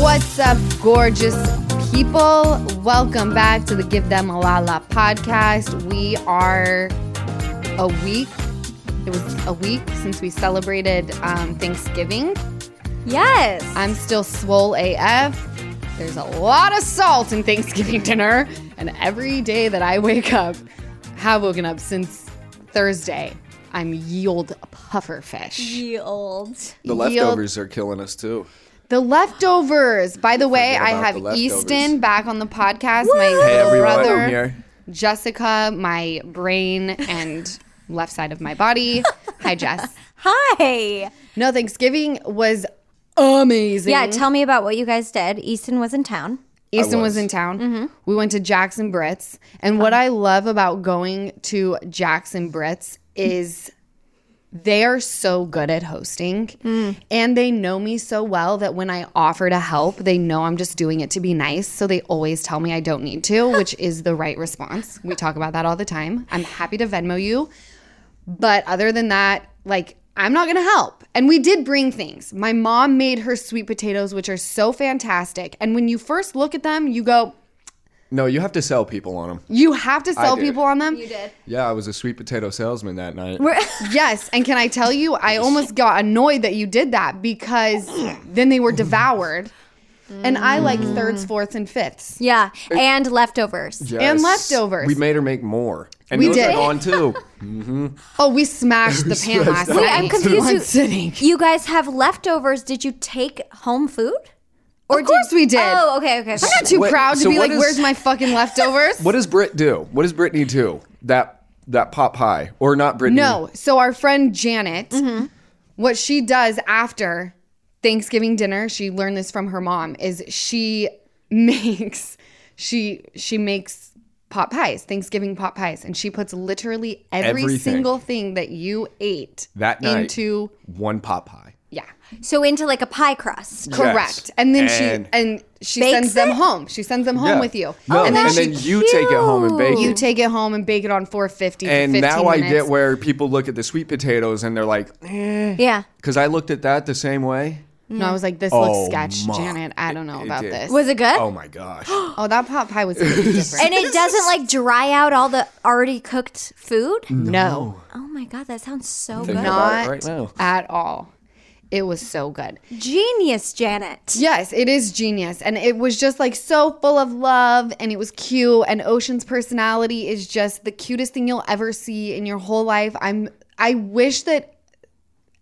What's up, gorgeous people? Welcome back to the Give Them a La La podcast. We are a week, it was a week since we celebrated um, Thanksgiving. Yes. I'm still swole AF. There's a lot of salt in Thanksgiving dinner, and every day that I wake up, have woken up since Thursday, I'm yield puffer fish. Yield. The Yield- leftovers are killing us too. The leftovers. By the way, I have. Easton back on the podcast. My Hey little brother, I'm here. Jessica, my brain and left side of my body. Hi, Jess. Hi. No, Thanksgiving was amazing. Yeah, tell me about what you guys did. Easton was in town. Easton was. was. in town. Mm-hmm. We went to Jax and Brit's. And what uh-huh. I love about going to Jax and Brit's is they are so good at hosting and they know me so well that when I offer to help, they know I'm just doing it to be nice. So they always tell me I don't need to, which is the right response. We talk about that all the time. I'm happy to Venmo you. But other than that, like, I'm not gonna help. And we did bring things. My mom made her sweet potatoes, which are so fantastic. And when you first look at them, you go, No, you have to sell people on them. you have to sell did. people on them. You did. Yeah, I was a sweet potato salesman that night. Yes, and can I tell you, I almost got annoyed that you did that because then they were devoured. And I like mm. thirds, fourths, and fifths. Yeah, and leftovers. Yes. leftovers. We made her make more, and We those did. are gone too. Mm-hmm. Oh, we smashed the pan last night. I'm confused. One You- sitting. You guys have leftovers. Did you take home food? Or Of course we did. Oh, okay, okay. I'm not too What- proud to so be like, is- "Where's my fucking leftovers?" What does Brit do? What does Brittany do? That that pot pie or not Brittany? No. So our friend Janet, mm-hmm. what she does after Thanksgiving dinner, she learned this from her mom, is she makes she she makes pot pies, Thanksgiving pot pies, and she puts literally every Everything. single thing that you ate that night into one pot pie. Yeah. So into like a pie crust. Correct. And then And- she and she Bakes sends them it? home. She sends them home Yeah. with you. No, and and then, then, she, you take it home and bake it. you it. take it home and bake it on 450 for And 15 now I minutes. get where people look at the sweet potatoes and they're like, eh. Yeah. Because I looked at that the same way. No, I was like, this Oh, looks sketch, my- Janet. I don't know It about did. this. Was it good? Oh my gosh. Oh, that pot pie was really different. and it doesn't like dry out all the already cooked food? no, Oh my god, that sounds so Think good. about it not right now. at all. It was so good. Genius, Janet. Yes, it is genius. And it was just like so full of love and it was cute. And Ocean's personality is just the cutest thing you'll ever see in your whole life. I'm I wish that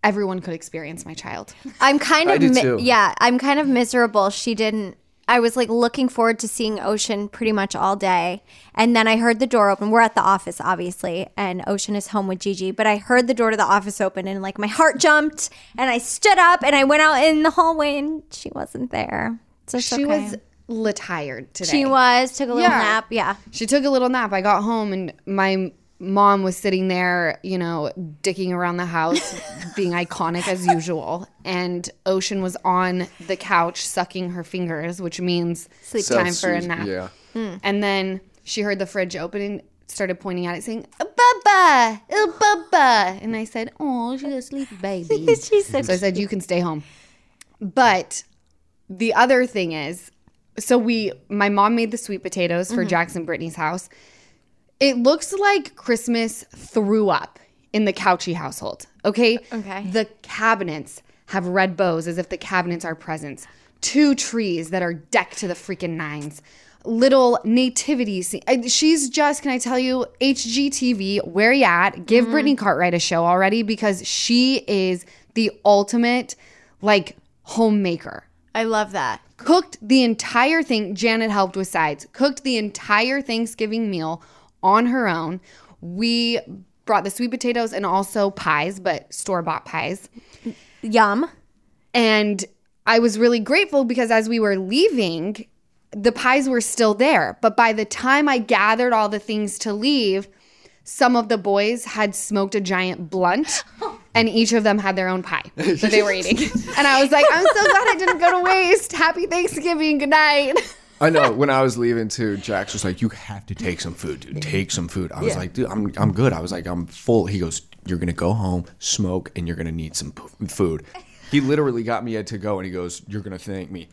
everyone could experience my child. I'm kind I of do mi- too. yeah, I'm kind of miserable. She didn't I was like looking forward to seeing Ocean pretty much all day. And then I heard the door open. We're at the office obviously, and Ocean is home with Gigi, but I heard the door to the office open and like my heart jumped and I stood up and I went out in the hallway and she wasn't there. So She okay. was lit tired today. she was took a little Yeah. nap. Yeah. She took a little nap. I got home and my mom was sitting there, you know, dicking around the house, being iconic as usual. And Ocean was on the couch sucking her fingers, which means sleep time for a nap. Yeah. Hmm. And then she heard the fridge open and started pointing at it, saying, "Oh, Bubba, oh, Bubba. And I said, Oh, she's a sleepy baby. She's so So I said, You can stay home. But the other thing is, so we, my mom made the sweet potatoes for mm-hmm. Jax and Brittany's house. It looks like Christmas threw up in the Cauchi household. Okay. Okay. The cabinets have red bows as if the cabinets are presents. Two trees that are decked to the freaking nines. Little nativity scene. Uh, she's just, can I tell you, HGTV, where you at? Give mm-hmm. Brittany Cartwright a show already because she is the ultimate, like, homemaker I love that. cooked the entire thing. Janet helped with sides. Cooked the entire Thanksgiving meal on her own. We brought the sweet potatoes and also pies, but store bought pies. Yum. And I was really grateful because as we were leaving, the pies were still there. But by the time I gathered all the things to leave, some of the boys had smoked a giant blunt and each of them had their own pie that they were eating. And I was like, I'm so glad I didn't go to waste. Happy Thanksgiving. Good night. I know. When I was leaving too, Jax was like, "You have to take some food, dude. Take some food." I was like, "Dude, I'm I'm good." I was like, "I'm full." He goes, "You're gonna go home, smoke, and you're gonna need some p- food." He literally got me a to go, and he goes, "You're gonna thank me."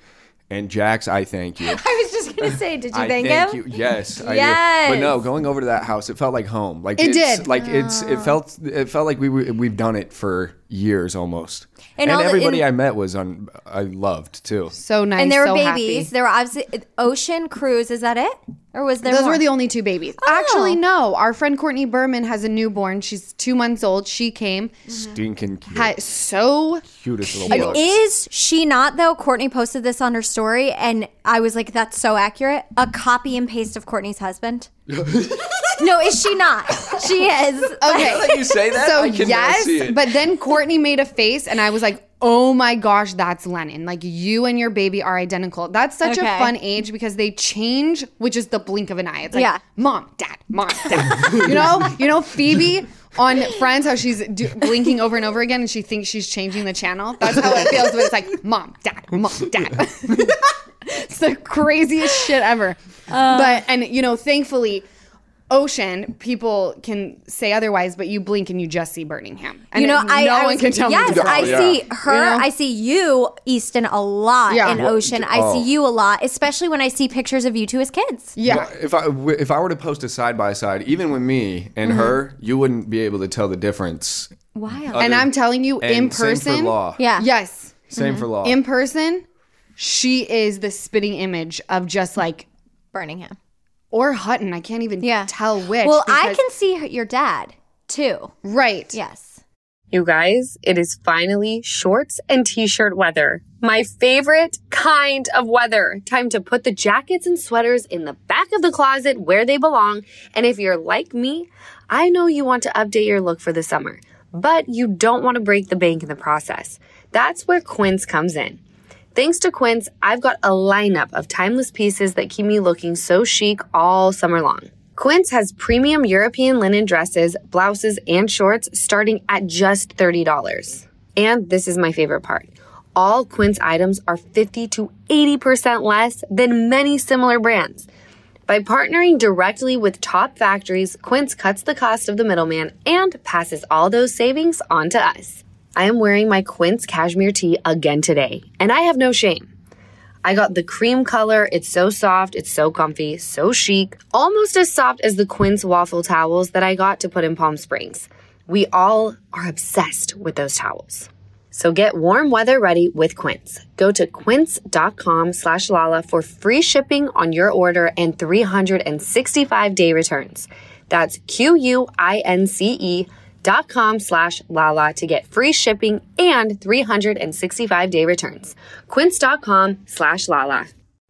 And Jax, I thank you. I was just gonna say, did you I thank, him? you. Yes, I Yes. do. But no, going over to that house, it felt like home. Like It it's, did. Like it's it ah. felt it felt like we were, we've done it for years almost. And And, all the- everybody and- I met was on. I loved too. So nice. and there were so babies. happy. There were obviously Ocean Cruz. Is that it, or was there? Those more? were the only two babies. Oh. Actually, no. Our friend Courtney Berman has a newborn. She's two months old. She came. Stinking cute, Had so cutest little bug. Is she not though? Courtney posted this on her story, and I was like, "That's so accurate." A copy and paste of Courtney's husband. No, is she not? She is. okay. Let you say that. So I can yes, see it. but then Courtney made a face, and I was like, "Oh my gosh, that's Lennon! Like you and your baby are identical." That's such Okay. a fun age because they change, which is the blink of an eye. It's like, Yeah. mom, dad, mom, dad. you know, you know Phoebe on Friends, how she's do- blinking over and over again, and she thinks she's changing the channel. That's how it feels. But it's like, mom, dad, mom, dad. it's the craziest shit ever. Uh. but and you know, thankfully. Ocean, people can say otherwise, but you blink and you just see Burnham. And you know, it- I no I one was- can tell yes, me. I Yeah. see her. You know? I see you, Easton, a lot Yeah. in Well, Ocean. I oh. see you a lot, especially when I see pictures of you two as kids. Yeah, Well, if I if I were to post a side by side, even with me and Mm-hmm. her, you wouldn't be able to tell the difference. Wow. and I'm telling you, And in same person, for law. Yeah. yes, Same for law. in person, she is the spitting image of just like Burnham. or Hutton. I can't even Yeah. tell which. Well, I can see your dad too. right. Yes. You guys, it is finally shorts and t-shirt weather. My favorite kind of weather. Time to put the jackets and sweaters in the back of the closet where they belong. And if you're like me, I know you want to update your look for the summer, but you don't want to break the bank in the process. That's where Quince comes in. Thanks to Quince, I've got a lineup of timeless pieces that keep me looking so chic all summer long. Quince has premium European linen dresses, blouses, and shorts starting at just $30. And this is my favorite part. All Quince items are 50 to 80% less than many similar brands. By partnering directly with top factories, Quince cuts the cost of the middleman and passes all those savings on to us. I am wearing my Quince cashmere tee again today, and I have no shame. I got the cream color. It's so soft, it's so comfy, so chic, almost as soft as the Quince waffle towels that I got to put in Palm Springs. We all are obsessed with those towels. So get warm weather ready with Quince. Go to quince.com slash Lala for free shipping on your order and 365 day returns. That's Q-U-I-N-C-E E dot com slash Lala to get free shipping and 365 day returns. Quince.com slash Lala.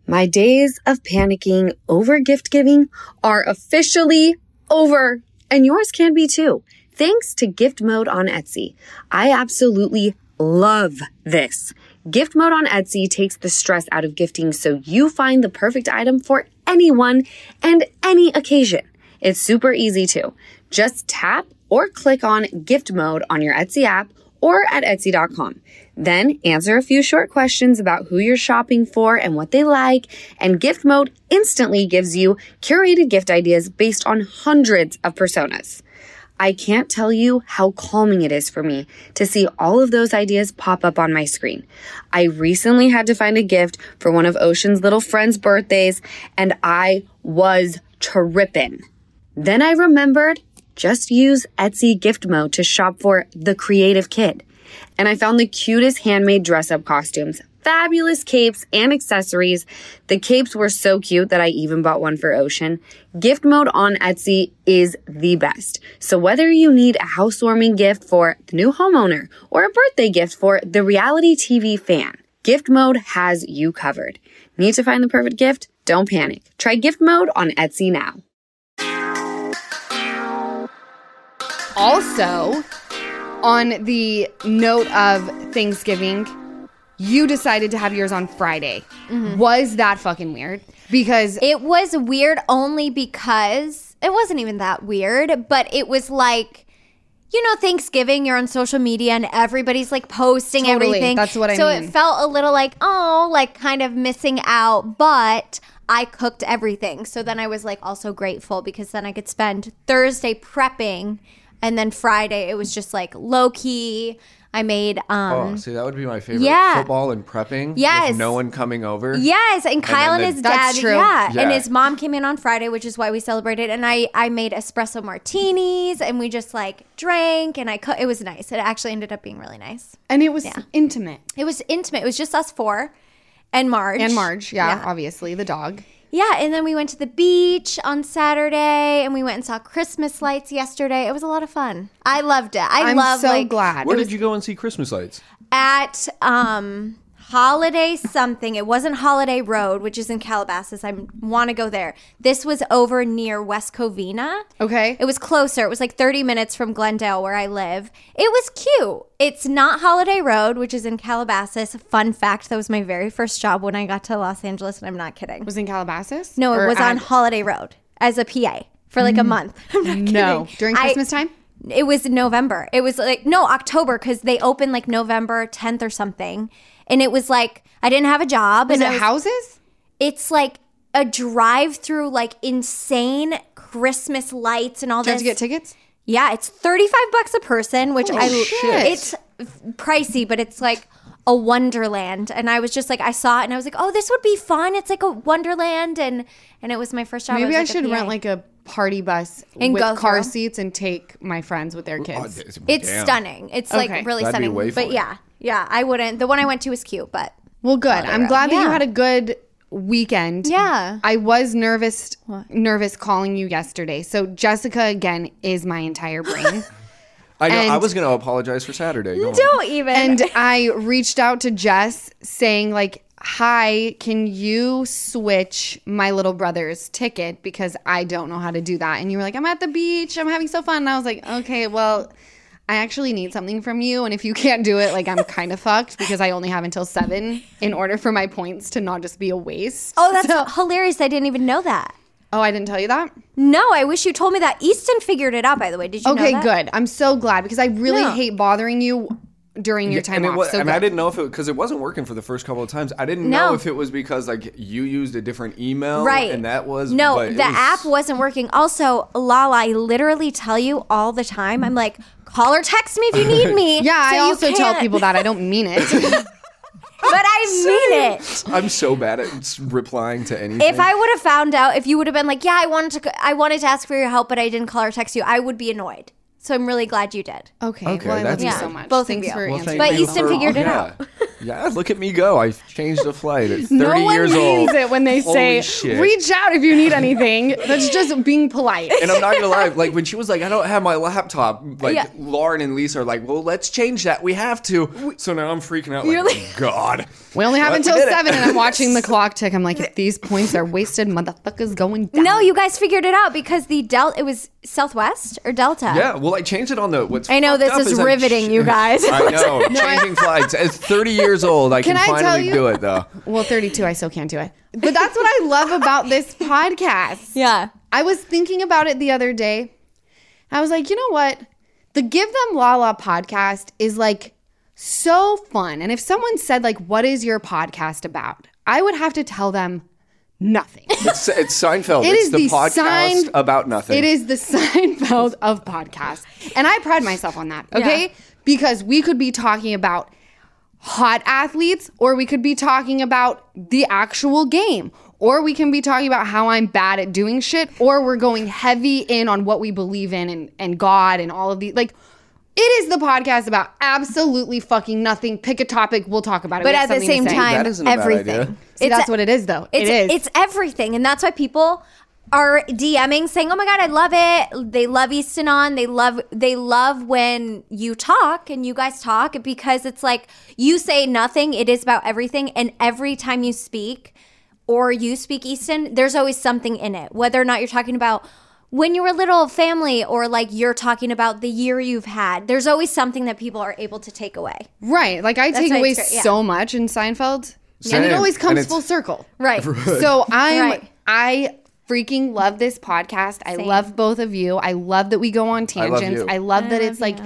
My days of panicking over gift giving are officially over, and yours can be too. Thanks to Gift Mode on Etsy. I absolutely love this. Gift Mode on Etsy takes the stress out of gifting so you find the perfect item for anyone and any occasion. It's super easy too. Just tap or click on Gift Mode on your Etsy app or at Etsy.com. Then answer a few short questions about who you're shopping for and what they like, and Gift Mode instantly gives you curated gift ideas based on hundreds of personas. I can't tell you how calming it is for me to see all of those ideas pop up on my screen. I recently had to find a gift for one of Ocean's little friends' birthdays, and I was tripping. Then I remembered just use Etsy gift mode to shop for the creative kid. And I found the cutest handmade dress up costumes, fabulous capes and accessories. The capes were so cute that I even bought one for Ocean. Gift mode on Etsy is the best. So whether you need a housewarming gift for the new homeowner or a birthday gift for the reality TV fan, Gift mode has you covered. Need to find the perfect gift? Don't panic. Try gift mode on Etsy now. Also, on the note of Thanksgiving, you decided to have yours on Friday. Mm-hmm. Was that fucking weird? Because It was weird only because it wasn't even that weird, but it was like you know Thanksgiving you're on social media and everybody's like posting Totally. everything. That's what I so mean. So it felt a little like oh, like kind of missing out, but I cooked everything. So then I was like also grateful because then I could spend Thursday prepping and then Friday it was just like low key. I made um Oh, see, that would be my favorite. Yeah. Football and prepping. Yes. With no one coming over. Yes, and Kyle and, then his dad. That's true. Yeah. and his mom came in on Friday, which is why we celebrated. And I I made espresso martinis, and we just like drank, and I cut. It was nice. It actually ended up being really nice. and it was intimate. It was intimate. It was just us four, and Marge And Marge, yeah, yeah. obviously the dog. Yeah, and then we went to the beach on Saturday, and we went and saw Christmas lights yesterday. It was a lot of fun. I loved it. I I'm love so like glad. Where did you go and see Christmas lights? at um Holiday something. It wasn't Holiday Road, which is in Calabasas. I want to go there. This was over near West Covina. Okay. It was closer. It was like 30 minutes from Glendale, where I live. It was cute. It's not Holiday Road, which is in Calabasas. Fun fact that was my very first job when I got to Los Angeles, and I'm not kidding. was in Calabasas? No, it was on Holiday Road as a PA for like a mm. month. I'm not kidding. No, during I- Christmas time? It was November. It was like no October because they opened like November 10th or something, and it was like I didn't have a job. Was and it was- houses? It's like a drive through like insane Christmas lights and all that. Did you this. have to get tickets? Yeah, it's 35 bucks a person, which I shit. it's pricey, but it's like a wonderland. And I was just like I saw it and I was like, "Oh, this would be fun. It's like a wonderland." And and it was my first job. Maybe I like, a should rent like a party bus And with go car through. seats and take my friends with their oh, kids. It's Damn. stunning. It's Okay. like really That'd be stunning. way But fun. yeah, yeah, I wouldn't. The one I went to was cute, but Well, good. I'm glad that you Yeah. had a good weekend. Yeah. I was nervous nervous calling you yesterday. So Jessica again is my entire brain. I know. I And- was going to apologize for Saturday. Go on. don't even. and I reached out to Jess saying like, "Hi, can you switch my little brother's ticket because I don't know how to do that." And you were like, "I'm at the beach. I'm having so fun." And I was like, "Okay, well, I actually need something from you, and if you can't do it, like I'm kind of fucked because I only have until 7 in order for my points to not just be a waste." oh, that's So- hilarious! I didn't even know that. Oh, I didn't tell you that? No, I wish you told me that. Easton figured it out. By the way, did you? Okay, good. I'm so glad because I really No. hate bothering you during your time And it off. was, so I mean, I didn't know if it because it wasn't working for the first couple of times. I didn't No. know if it was because like you used a different email, Right. And that was No, but the was- app wasn't working. Also, Lala, I literally tell you all the time. I'm like, call or text me if you need me. Yeah, So I also tell can't. people that I don't mean it. but I mean it. I'm so bad at replying to anything. If I would have found out, if you would have been like, yeah, I wanted to, I wanted to ask for your help, but I didn't call or text you, I would be annoyed. So I'm really glad you did. Okay, Okay, well, I love that's you good. so much. Both of Thanks you. for Well, answering. But my Easton phone. figured it yeah. out. Yeah, look at me go! I changed the flight at 30 No one years means old. it when they Holy say shit. reach out if you need anything. That's just being polite. And I'm not gonna lie, like when she was like, "I don't have my laptop," like Yeah. Lauren and Lisa are like, "Well, let's change that. We have to." So now I'm freaking out. You're Like, like- God. We only have Well, until we did it. seven, and I'm watching the clock tick. I'm like, if these points are wasted, motherfuckers going down. No, you guys figured it out because the Delta, it was Southwest or Delta? Yeah, well, I changed it on the. What's I know fucked this up is I riveting, ch- you guys. I know, changing flights. At 30 years old, I can, Can I finally do it though. Well, 32, I still can't do it. But that's what I love about this podcast. Yeah. I was thinking about it the other day. I was like, you know what? The Give Them La La podcast is like so fun. And if someone said, like, what is your podcast about? I would have to tell them nothing. It's, it's Seinfeld. It it's is the, the podcast Sein- about nothing. It is the Seinfeld of podcasts. And I pride myself on that, okay? Yeah. Because we could be talking about hot athletes, or we could be talking about the actual game, or we can be talking about how I'm bad at doing shit, or we're going heavy in on what we believe in and, and God and all of these. Like, it is the podcast about absolutely fucking nothing. Pick a topic, we'll talk about it. But at the same time, That isn't a bad everything. idea. See, that's what it is, though. It's, it is. It's everything. And that's why people are DMing saying, "Oh my god, I love it." They love Easton on. They love they love when you talk and you guys talk because it's like you say nothing, it is about everything and every time you speak or you speak Easton, there's always something in it. Whether or not you're talking about when you're a little family or like you're talking about the year you've had, there's always something that people are able to take away. Right. Like I take away yeah. so much in Seinfeld. And it always comes full circle. Right. So I'm Right. I freaking love this podcast. I love both of you. I love that we go on love tangents. you. I love that it's like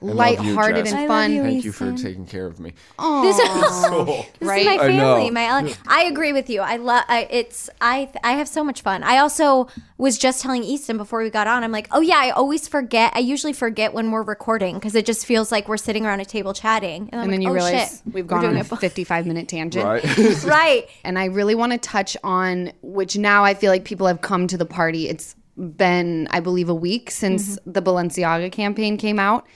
lighthearted Jess. and fun. love Thank you for taking care of me. This, this Right? is my I know. family. My I agree with you. I love. I, it's I. I have so much fun. I also was just telling Easton before we got on. I'm like, oh yeah, I always forget. I usually forget when we're recording because it just feels like we're sitting around a table chatting. I'm and then like, you oh, realize shit, we've we're gone doing on a 55 minute tangent. Right? right. And I really want to touch on which now I feel like people have come to the party. It's been, I believe, a week since mm-hmm. the Balenciaga campaign came out.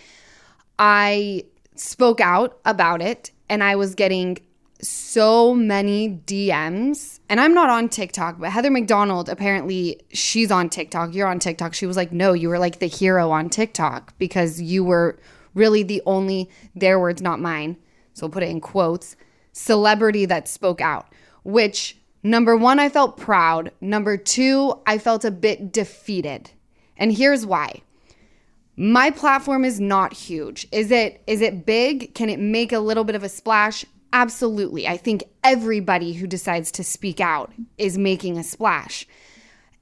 I spoke out about it and I was getting so many DMs. And I'm not on TikTok, but Heather McDonald apparently she's on TikTok. You're on TikTok. She was like, "No, you were like the hero on TikTok because you were really the only their words not mine." So I'll put it in quotes, celebrity that spoke out, which number 1 I felt proud, number 2 I felt a bit defeated. And here's why my platform is not huge. Is it is it big? Can it make a little bit of a splash? Absolutely. I think everybody who decides to speak out is making a splash.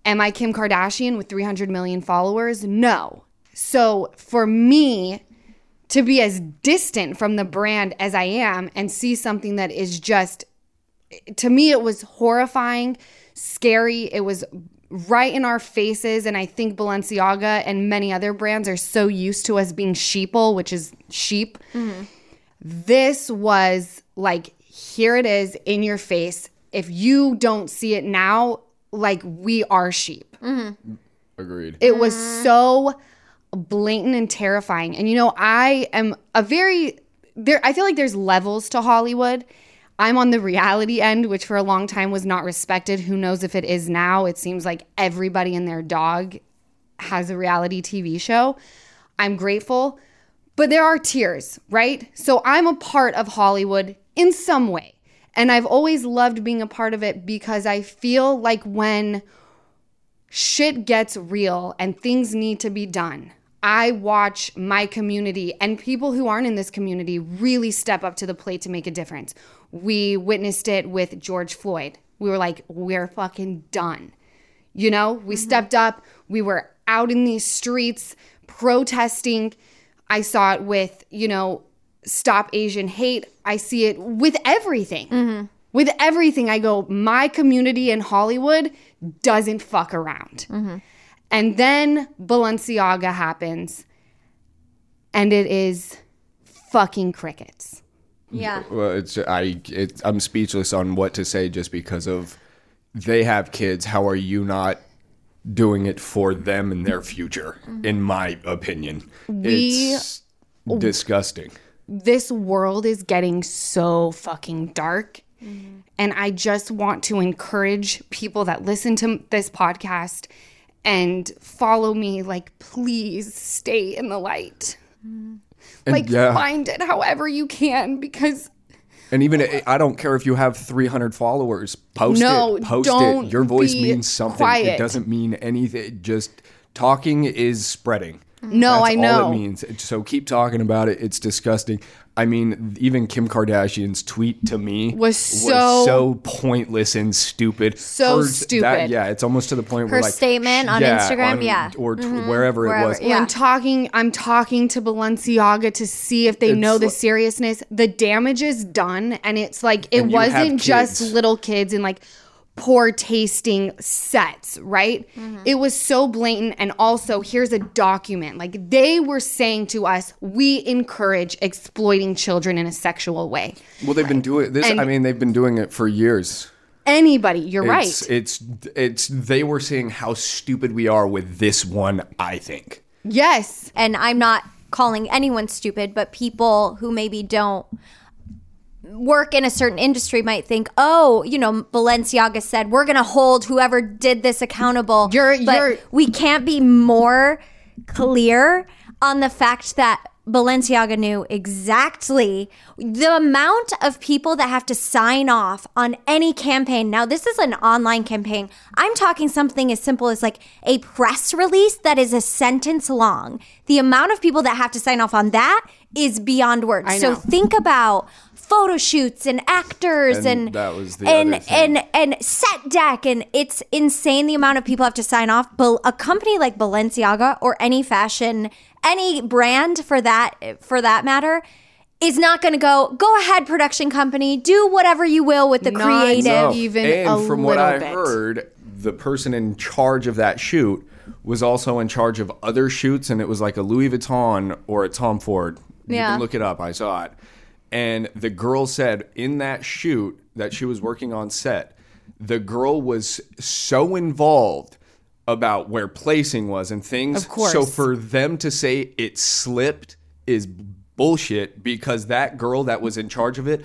Am i kim kardashian with 300 million followers? No. So for me to be as distant from the brand as i am and see something that is just to me it was horrifying scary it was right in our faces and i think balenciaga and many other brands are so used to us being sheeple which is sheep mm-hmm. this was like here it is in your face if you don't see it now like we are sheep mm-hmm. Agreed. it was mm-hmm. so blatant and terrifying. And you know, I am a very there I feel like there's levels to Hollywood. I'm on the reality end, which for a long time was not respected. Who knows if it is now? It seems like everybody and their dog has a reality TV show. I'm grateful, but there are tears, right? So I'm a part of Hollywood in some way. And I've always loved being a part of it because I feel like when shit gets real and things need to be done. I watch my community and people who aren't in this community really step up to the plate to make a difference. We witnessed it with George Floyd. We were like, we're fucking done. You know, we mm-hmm. stepped up, we were out in these streets protesting. I saw it with, you know, Stop Asian Hate. I see it with everything. Mm-hmm. With everything, I go, my community in Hollywood doesn't fuck around. Mm-hmm. And then Balenciaga happens, and it is fucking crickets. Yeah. Well, it's I it, I'm speechless on what to say just because of they have kids. How are you not doing it for them and their future? In my opinion, We- it's disgusting. this world is getting so fucking dark. Mm-hmm. And I just want to encourage people that listen to this podcast and follow me like please stay in the light. And Like yeah, find it however you can because and even eh, I don't care if you have 300 followers. Post No, it. Post don't it. Your voice means something. It doesn't mean anything. Just talking is spreading. no, That's I know. all it means. So keep talking about it. It's disgusting. I mean, even Kim Kardashian's tweet to me Was so- so pointless and stupid. So Her- stupid. yeah, it's almost to the point Her where like statement on Instagram, yeah. or t- mm-hmm. wherever, it was. yeah. I'm talking I'm talking to Balenciaga to see if they know the It's- seriousness. The damage is done and it's like it And you have wasn't just little kids and like poor tasting sets, right? Mm-hmm. It was so blatant and also here's a document. Like they were saying to us, we encourage exploiting children in a sexual way. Well, they've been doing this. And- I mean, they've been doing it for years. Anybody, you're It's, right. It's it's they were saying how stupid we are with this one. I think. yes. and I'm not calling anyone stupid, but people who maybe don't work in a certain industry might think, oh, you know, Balenciaga said we're going to hold whoever did this accountable. You're- but you're- we can't be more clear on the fact that Balenciaga knew exactly the amount of people that have to sign off on any campaign. Now, this is an online campaign. I'm talking something as simple as like a press release that is a sentence long. The amount of people that have to sign off on that is beyond words. So think about photo shoots and actors And and, that was the and, other thing. and and set deck and it's insane the amount of people have to sign off but a company like balenciaga or any fashion any brand for that for that matter is not going to go go ahead production company do whatever you will with the Not creative No. even and a from what I bit. heard, the person in charge of that shoot was also in charge of other shoots, and it was like a Louis Vuitton or a Tom Ford. You Yeah. can look it up. I saw it. And the girl said in that shoot that she was working on set, the girl was so involved about where placing was and things. Of course. So for them to say it slipped is bullshit because that girl that was in charge of it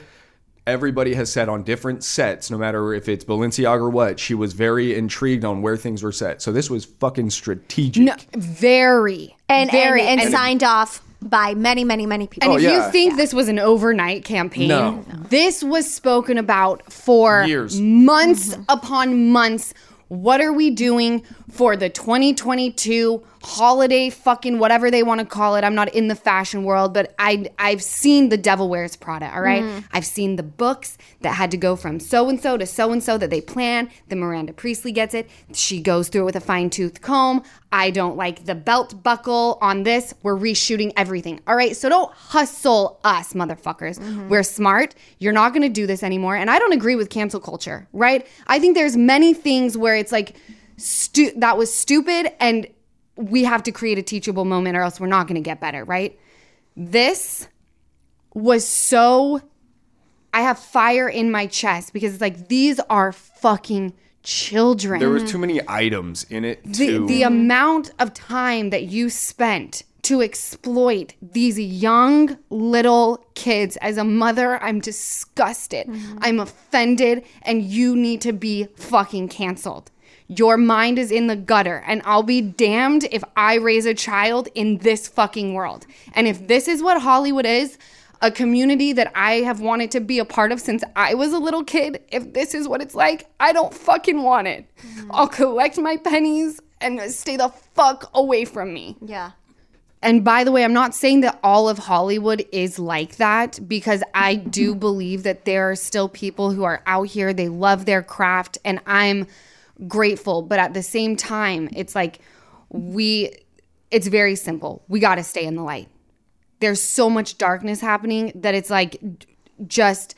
everybody has said on different sets, no matter if it's Balenciaga or what, she was very intrigued on where things were set. So this was fucking strategic. No, very. and very. and, and signed off by many many many people And Oh, if yeah. you think this was an overnight campaign, No. this was spoken about for Years. months upon months. What are we doing for the 2022 holiday fucking whatever they want to call it? I'm not in the fashion world, but I I've seen the Devil Wears Prada, all right? Mm-hmm. I've seen the books that had to go from so and so to so and so that they plan. The Miranda Priestly gets it. She goes through it with a fine-tooth comb. I don't like the belt buckle on this. We're reshooting everything. All right, so don't hustle us, motherfuckers. Mm-hmm. We're smart. You're not going to do this anymore. And I don't agree with cancel culture, right? I think there's many things where it's like stu- that was stupid and we have to create a teachable moment or else we're not going to get better, right? This was so I have fire in my chest because it's like these are fucking children There was too many items in it. the, the amount of time that you spent to exploit these young little kids as a mother i'm disgusted mm-hmm. i'm offended and you need to be fucking canceled your mind is in the gutter and i'll be damned if i raise a child in this fucking world and if this is what hollywood is a community that I have wanted to be a part of since I was a little kid, if this is what it's like, I don't fucking want it. Mm-hmm. I'll collect my pennies and stay the fuck away from me. yeah And by the way, I'm not saying that all of Hollywood is like that because I do believe that there are still people who are out here, they love their craft, and I'm grateful. But at the same time, it's like we, it's very simple. We got to stay in the light. There's so much darkness happening that it's like just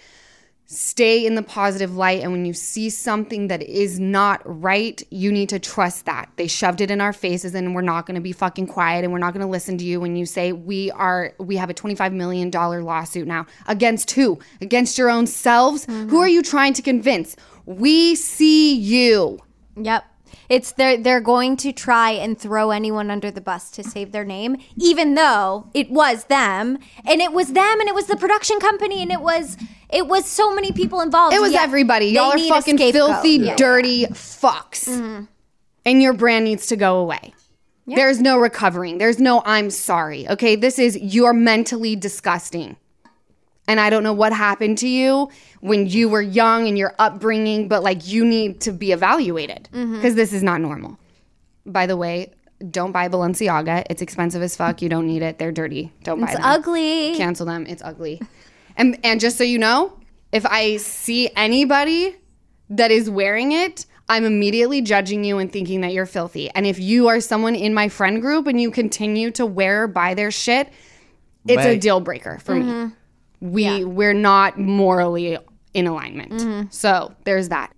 stay in the positive light and when you see something that is not right you need to trust that they shoved it in our faces and we're not going to be fucking quiet and we're not going to listen to you when you say we are we have a 25 million dollar lawsuit now against who against your own selves who mm-hmm. are you trying to convince we see you Yep. It's they're they're going to try and throw anyone under the bus to save their name, even though it was them and it was them and it was the production company and it was it was so many people involved. It was everybody. Y'all are fucking filthy, Yeah. dirty fucks. Mm-hmm. And your brand needs to go away. There's no recovering. There's no I'm sorry. Okay. This is you're mentally disgusting. And I don't know what happened to you when you were young and your upbringing, but like you need to be evaluated mm-hmm. because this is not normal. By the way, don't buy Balenciaga. It's expensive as fuck. You don't need it. They're dirty. Don't buy It's them It's ugly. cancel them. It's ugly. And and just so you know, if I see anybody that is wearing it, I'm immediately judging you and thinking that you're filthy. And if you are someone in my friend group and you continue to wear or buy their shit, it's a deal breaker for me. Mm-hmm. We we're not morally in alignment. Mm-hmm. So there's that.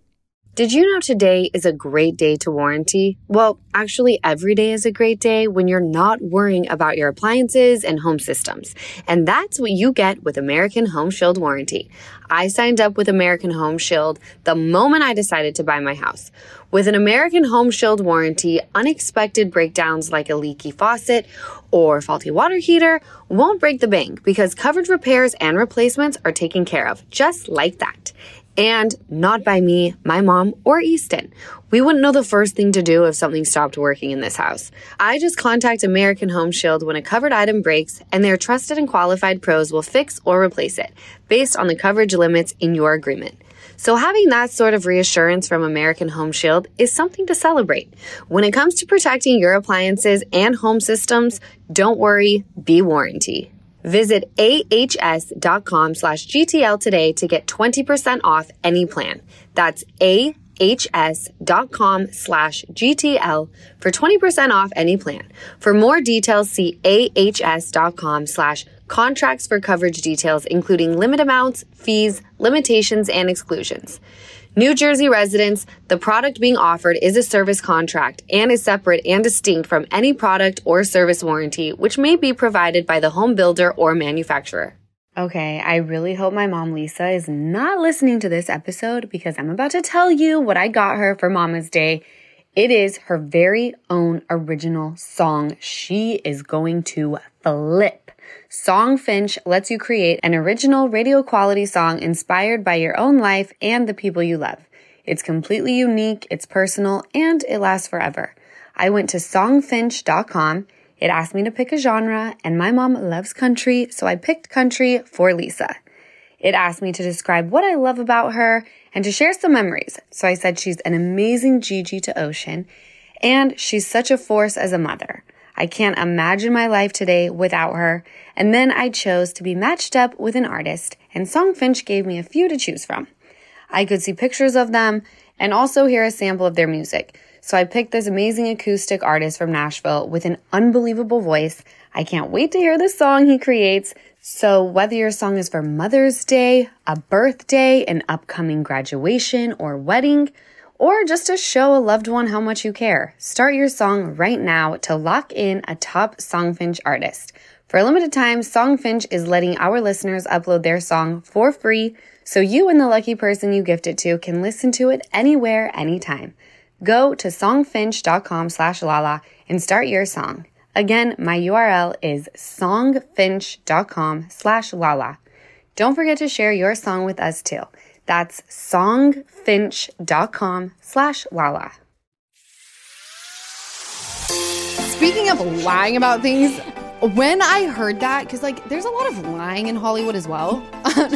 Did you know today is a great day to warranty? Well, actually, every day is a great day when you're not worrying about your appliances and home systems. And that's what you get with American Home Shield Warranty. I signed up with American Home Shield the moment I decided to buy my house. With an American Home Shield warranty, unexpected breakdowns like a leaky faucet or faulty water heater won't break the bank because covered repairs and replacements are taken care of just like that. And not by me, my mom, or Easton. We wouldn't know the first thing to do if something stopped working in this house. I just contact American Home Shield when a covered item breaks, and their trusted and qualified pros will fix or replace it based on the coverage limits in your agreement. So having that sort of reassurance from American Home Shield is something to celebrate. When it comes to protecting your appliances and home systems, don't worry, be warranty. Visit ahs.com slash GTL today to get 20% off any plan. That's ahs.com slash GTL for 20% off any plan. For more details, see ahs.com slash contracts for coverage details, including limit amounts, fees, limitations, and exclusions. New Jersey residents, the product being offered is a service contract and is separate and distinct from any product or service warranty, which may be provided by the home builder or manufacturer. Okay, I really hope my mom Lisa is not listening to this episode because I'm about to tell you what I got her for Mama's Day. It is her very own original song. She is going to flip. Songfinch lets you create an original radio quality song inspired by your own life and the people you love. It's completely unique, it's personal, and it lasts forever. I went to songfinch.com. It asked me to pick a genre, and my mom loves country, so I picked country for Lisa. It asked me to describe what I love about her and to share some memories. So I said she's an amazing Gigi to Ocean, and she's such a force as a mother. I can't imagine my life today without her. And then I chose to be matched up with an artist, and Songfinch gave me a few to choose from. I could see pictures of them and also hear a sample of their music. So I picked this amazing acoustic artist from Nashville with an unbelievable voice. I can't wait to hear the song he creates. So whether your song is for Mother's Day, a birthday, an upcoming graduation or wedding, or just to show a loved one how much you care. Start your song right now to lock in a top Songfinch artist. For a limited time, Songfinch is letting our listeners upload their song for free so you and the lucky person you gift it to can listen to it anywhere, anytime. Go to songfinch.com slash lala and start your song. Again, my URL is songfinch.com slash lala. Don't forget to share your song with us too. That's songfinch.com slash lala. Speaking of lying about things, when I heard that, because like there's a lot of lying in Hollywood as well.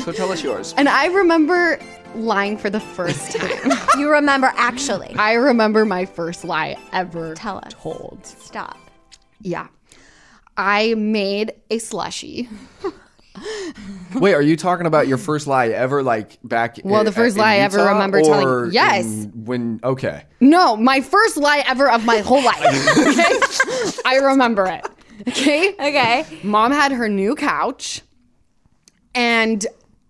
So tell us yours. and I remember lying for the first time. You remember actually. I remember my first lie ever Tell us. told. Stop. Yeah. I made a slushy. Wait, are you talking about your first lie ever, like back? In Well, the first in lie I ever Utah, remember telling- Yes. in- when okay, No, my first lie ever of my whole life. Okay. I remember it. Okay. Okay. Mom had her new couch and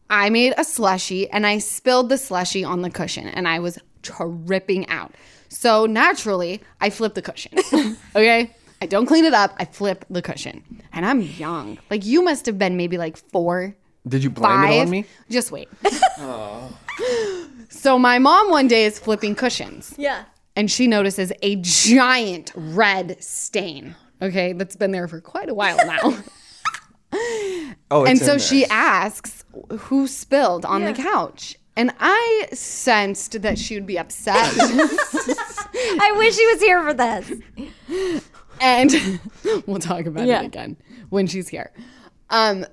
I made a slushy and I spilled the slushy on the cushion and I was tripping out. So naturally, I flipped the cushion. okay? I don't clean it up. I flip the cushion. And I'm young. Like you must have been maybe like 4, did you blame five. it on me? Just wait. so my mom one day is flipping cushions Yeah. and she notices a giant red stain. Okay, that's been there for quite a while now. Oh, and so in she asks who spilled on the couch. And I sensed that she would be upset. I wish he was here for this. And we'll talk about Yeah. it again when she's here. Um,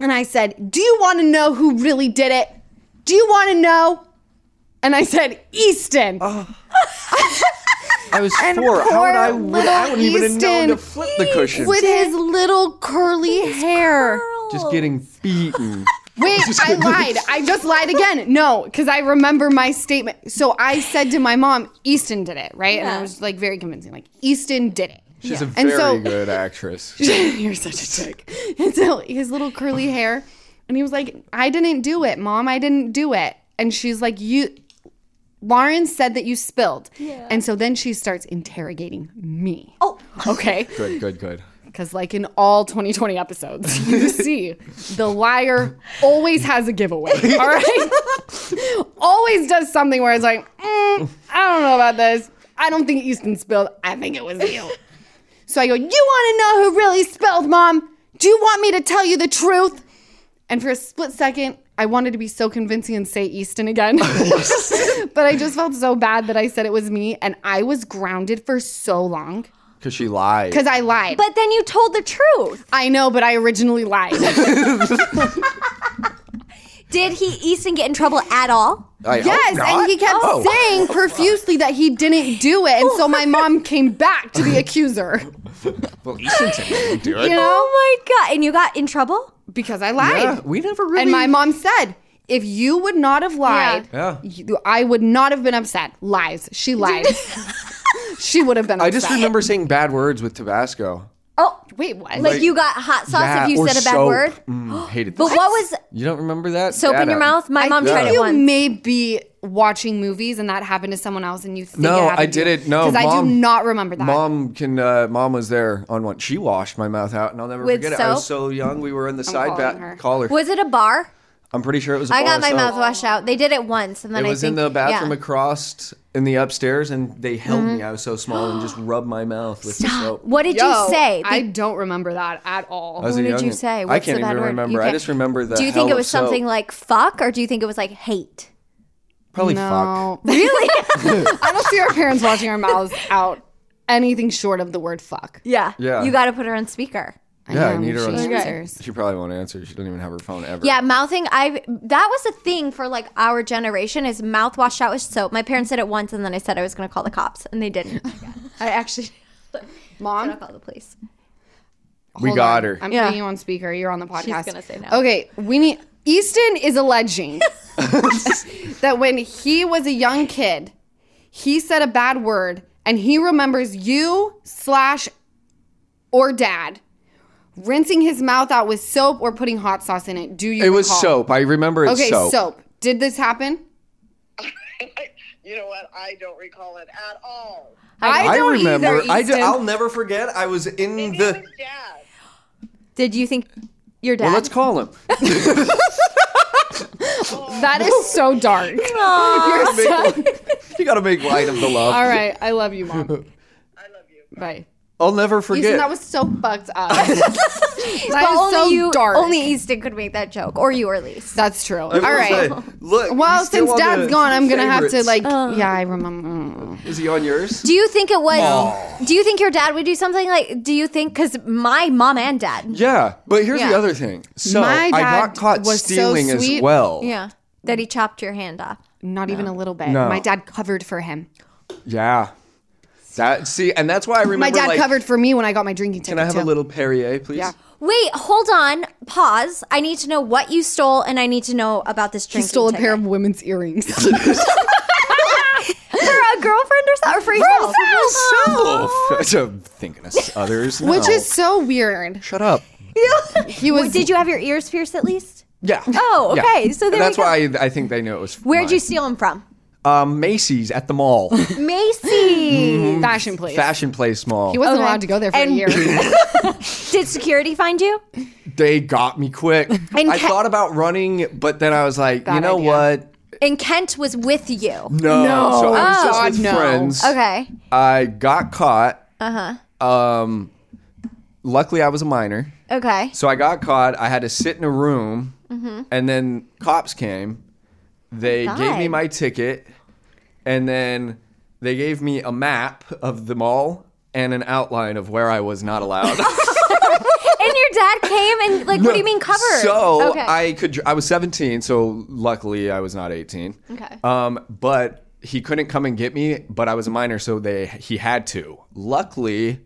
and I said, Do you want to know who really did it? Do you want to know? And I said, Easton. I was four. How would I? Would, I wouldn't even have known to flip the cushion. with his little curly hair. Just getting beaten. Wait, I lied. I just lied again. No, because I remember my statement. So I said to my mom, Easton did it, right? And I was like very convincing, like, Easton did it. She's a And very so- good actress. You're such a dick. And so his little curly hair. And he was like, I didn't do it, mom. I didn't do it. And she's like, You, Lauren said that you spilled. Yeah. And so then she starts interrogating me. Oh. Okay. Good, good, good. Because, like in all 2020 episodes, you see the liar always has a giveaway. All right. always does something where it's like, "Mm, I don't know about this. I don't think Easton spilled. I think it was you. So I go, You want to know who really spilled, mom? Do you want me to tell you the truth? And for a split second, I wanted to be so convincing and say Easton again. but I just felt so bad that I said it was me and I was grounded for so long Because she lied. cuz I lied. But then you told the truth. I know, but I originally lied. Did he Easton get in trouble at all? I hope yes, not. and he kept Oh. saying oh, profusely that he didn't do it. And so my mom came back to the accuser. Well, Easton didn't do it. You oh know? Oh my god! And you got in trouble? Because I lied. Yeah, we never really. And my mom said, if you would not have lied, Yeah. you- I would not have been upset. Lies. She lied. She would have been upset. I just remember saying bad words with Tabasco. Oh, Wait, what? like, you got hot sauce Yeah, if you or said a bad soap. word? Mm, hated this. But this. what was You don't remember that? soap in your had- mouth? My mom I tried think it you once. may be watching movies and that happened to someone else and you think No, it happened I did it. No, Because I do Mom- not remember that. Mom can. Uh, Mom was there on one. She washed my mouth out, and I'll never With forget it. I was soap? so young. We were in the side calling her. back collar. Was it a bar? I'm pretty sure it was. I I got my mouth washed out. They did it once, and then It I was think in the bathroom yeah. across in the upstairs, and they held Mm-hmm. me. I was so small and just rubbed my mouth with the soap. What did Yo, you say? I don't remember that at all. I was a what did you youngin'. say? I What's can't the bad even word? remember. I can't- just remember that. do you think it was something soap. like fuck, or do you think it was like hate? probably no. Really? I don't see our parents washing our mouths out anything short of the word fuck. yeah. Yeah. You got to put her on speaker. Fuck? Yeah, I need her she speaker. answers. She probably won't answer. She doesn't even have her phone ever. Yeah, mouthing. I that was a thing for like our generation. Is mouth washed out with soap. My parents did it once, and then I said I was going to call the cops, and they didn't. I actually Mom, going to call the police. we Hold got on. her. I'm Yeah. putting you on speaker. You're on the podcast. She's gonna say no. Okay, we need. Easton is alleging that when he was a young kid, he said a bad word, and he remembers you slash or dad rinsing his mouth out with soap or putting hot sauce in it. Do you? It was soap. I remember it's Okay, soap. soap. Did this happen? you know what? I don't recall it at all. I, I don't remember. Either, I do, Easton. I'll never forget. I was in Maybe the. was Dad. Did you think your dad? Well, let's call him. that is so dark. you gotta make light of the love. All right, I love you, mom. I love you. Bye. I'll never Easton, forget. that was so fucked up. that is But only so you, dark. only Easton could make that joke, or you, or Elise. That's true. All I will right. say, look. Well, since Dad's gone, I'm gonna have to favorites. like. Oh. yeah, I remember. Is he on yours? Do you think it was? Do you think your dad would do something like? Do you think? Because my mom and dad. Yeah, but here's the other thing. So My I dad got caught was so stealing as sweet. well. Yeah. That he chopped your hand off. Not even a little bit. No. My dad covered for him. Yeah. That see, and that's why I remember. My dad like, covered for me when I got my drinking ticket. Can I have too. a little Perrier, please? Yeah. Wait, hold on. Pause. I need to know what you stole, and I need to know about this He drinking. stole a pair of women's earrings. for a girlfriend or, so, or for yourself. I'm thinking of others. Which is so weird. shut up. He was. Did you have your ears pierced at least? Yeah. Oh, Yeah. okay. So there that's we go. why I, I think they knew it was. Where'd mine. you steal them from? Um, Macy's at the mall, Macy's. fashion place. Fashion Place Mall. He wasn't Okay. allowed to go there for And- a year. Did security find you? they got me quick. And I Ke- thought about running, but then I was like, you know idea. what? And Kent was with you. No. No. So I was Oh, just with no. friends. Okay. I got caught. Uh huh. Um, luckily I was a minor. Okay. So I got caught. I had to sit in a room, and then cops came. They gave me my ticket, and then they gave me a map of the mall and an outline of where I was not allowed. And your dad came and like, what do you mean covered? So okay. I could. I was 17, so luckily I was not 18. Okay. Um, but he couldn't come and get me. But I was a minor, so they he had to. Luckily,